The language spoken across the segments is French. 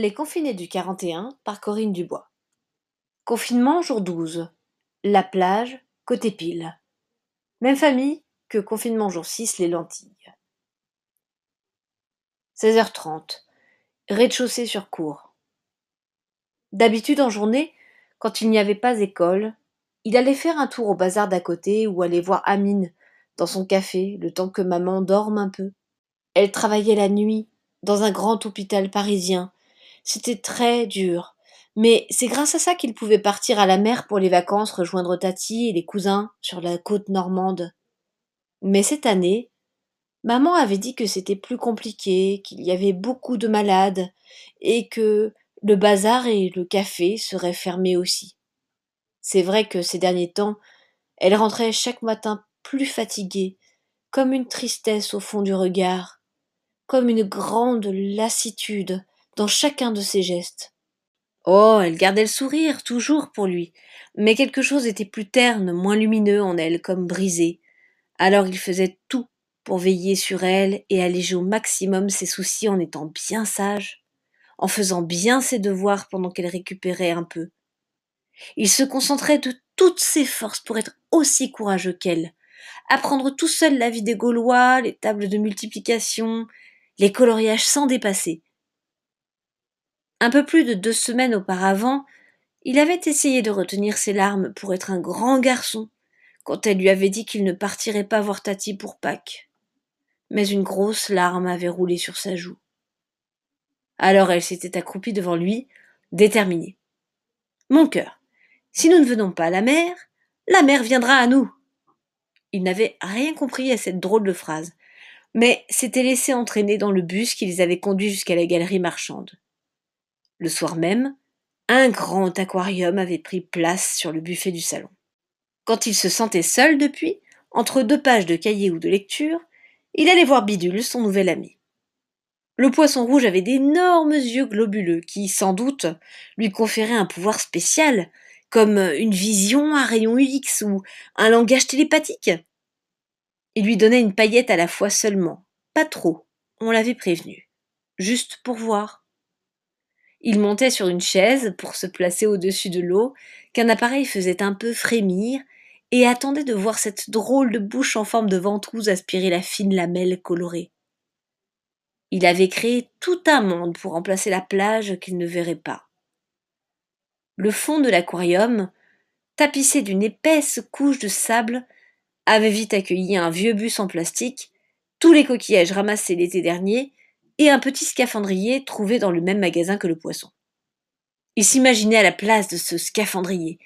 Les confinés du 41 par Corinne Dubois. Confinement jour 12. La plage, côté pile. Même famille que confinement jour 6, les lentilles. 16h30. Rez-de-chaussée sur cour. D'habitude en journée, quand il n'y avait pas école, il allait faire un tour au bazar d'à côté ou aller voir Amine dans son café le temps que maman dorme un peu. Elle travaillait la nuit dans un grand hôpital parisien c'était très dur. Mais c'est grâce à ça qu'il pouvait partir à la mer pour les vacances rejoindre Tati et les cousins sur la côte normande. Mais cette année, maman avait dit que c'était plus compliqué, qu'il y avait beaucoup de malades, et que le bazar et le café seraient fermés aussi. C'est vrai que ces derniers temps, elle rentrait chaque matin plus fatiguée, comme une tristesse au fond du regard, comme une grande lassitude, dans chacun de ses gestes. Oh, elle gardait le sourire, toujours pour lui, mais quelque chose était plus terne, moins lumineux en elle, comme brisé. Alors il faisait tout pour veiller sur elle et alléger au maximum ses soucis en étant bien sage, en faisant bien ses devoirs pendant qu'elle récupérait un peu. Il se concentrait de toutes ses forces pour être aussi courageux qu'elle, apprendre tout seul la vie des Gaulois, les tables de multiplication, les coloriages sans dépasser, un peu plus de deux semaines auparavant, il avait essayé de retenir ses larmes pour être un grand garçon, quand elle lui avait dit qu'il ne partirait pas voir Tati pour Pâques. Mais une grosse larme avait roulé sur sa joue. Alors elle s'était accroupie devant lui, déterminée. Mon cœur, si nous ne venons pas à la mer, la mer viendra à nous. Il n'avait rien compris à cette drôle de phrase, mais s'était laissé entraîner dans le bus qui les avait conduits jusqu'à la galerie marchande. Le soir même, un grand aquarium avait pris place sur le buffet du salon. Quand il se sentait seul depuis, entre deux pages de cahiers ou de lecture, il allait voir Bidule, son nouvel ami. Le poisson rouge avait d'énormes yeux globuleux qui, sans doute, lui conféraient un pouvoir spécial, comme une vision à rayon X ou un langage télépathique. Il lui donnait une paillette à la fois seulement, pas trop, on l'avait prévenu, juste pour voir. Il montait sur une chaise pour se placer au-dessus de l'eau, qu'un appareil faisait un peu frémir, et attendait de voir cette drôle de bouche en forme de ventouse aspirer la fine lamelle colorée. Il avait créé tout un monde pour remplacer la plage qu'il ne verrait pas. Le fond de l'aquarium, tapissé d'une épaisse couche de sable, avait vite accueilli un vieux bus en plastique, tous les coquillages ramassés l'été dernier et un petit scaphandrier trouvé dans le même magasin que le poisson. Il s'imaginait à la place de ce scaphandrier.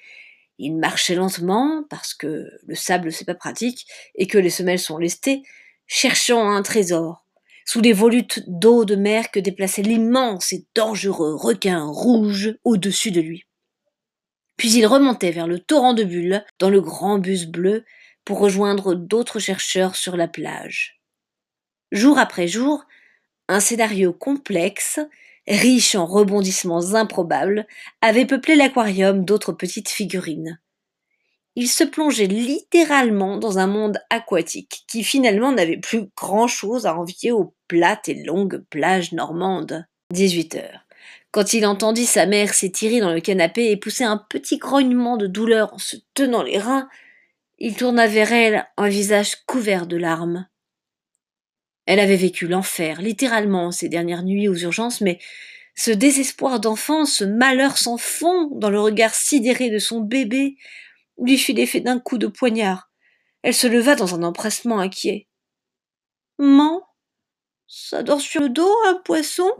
Il marchait lentement, parce que le sable c'est pas pratique, et que les semelles sont lestées, cherchant un trésor, sous les volutes d'eau de mer que déplaçait l'immense et dangereux requin rouge au-dessus de lui. Puis il remontait vers le torrent de bulles dans le grand bus bleu pour rejoindre d'autres chercheurs sur la plage. Jour après jour, un scénario complexe, riche en rebondissements improbables, avait peuplé l'aquarium d'autres petites figurines. Il se plongeait littéralement dans un monde aquatique qui finalement n'avait plus grand-chose à envier aux plates et longues plages normandes. 18 heures. Quand il entendit sa mère s'étirer dans le canapé et pousser un petit grognement de douleur en se tenant les reins, il tourna vers elle un visage couvert de larmes. Elle avait vécu l'enfer, littéralement, ces dernières nuits aux urgences, mais ce désespoir d'enfant, ce malheur sans fond dans le regard sidéré de son bébé, lui fit l'effet d'un coup de poignard. Elle se leva dans un empressement inquiet. Maman, ça dort sur le dos, un poisson?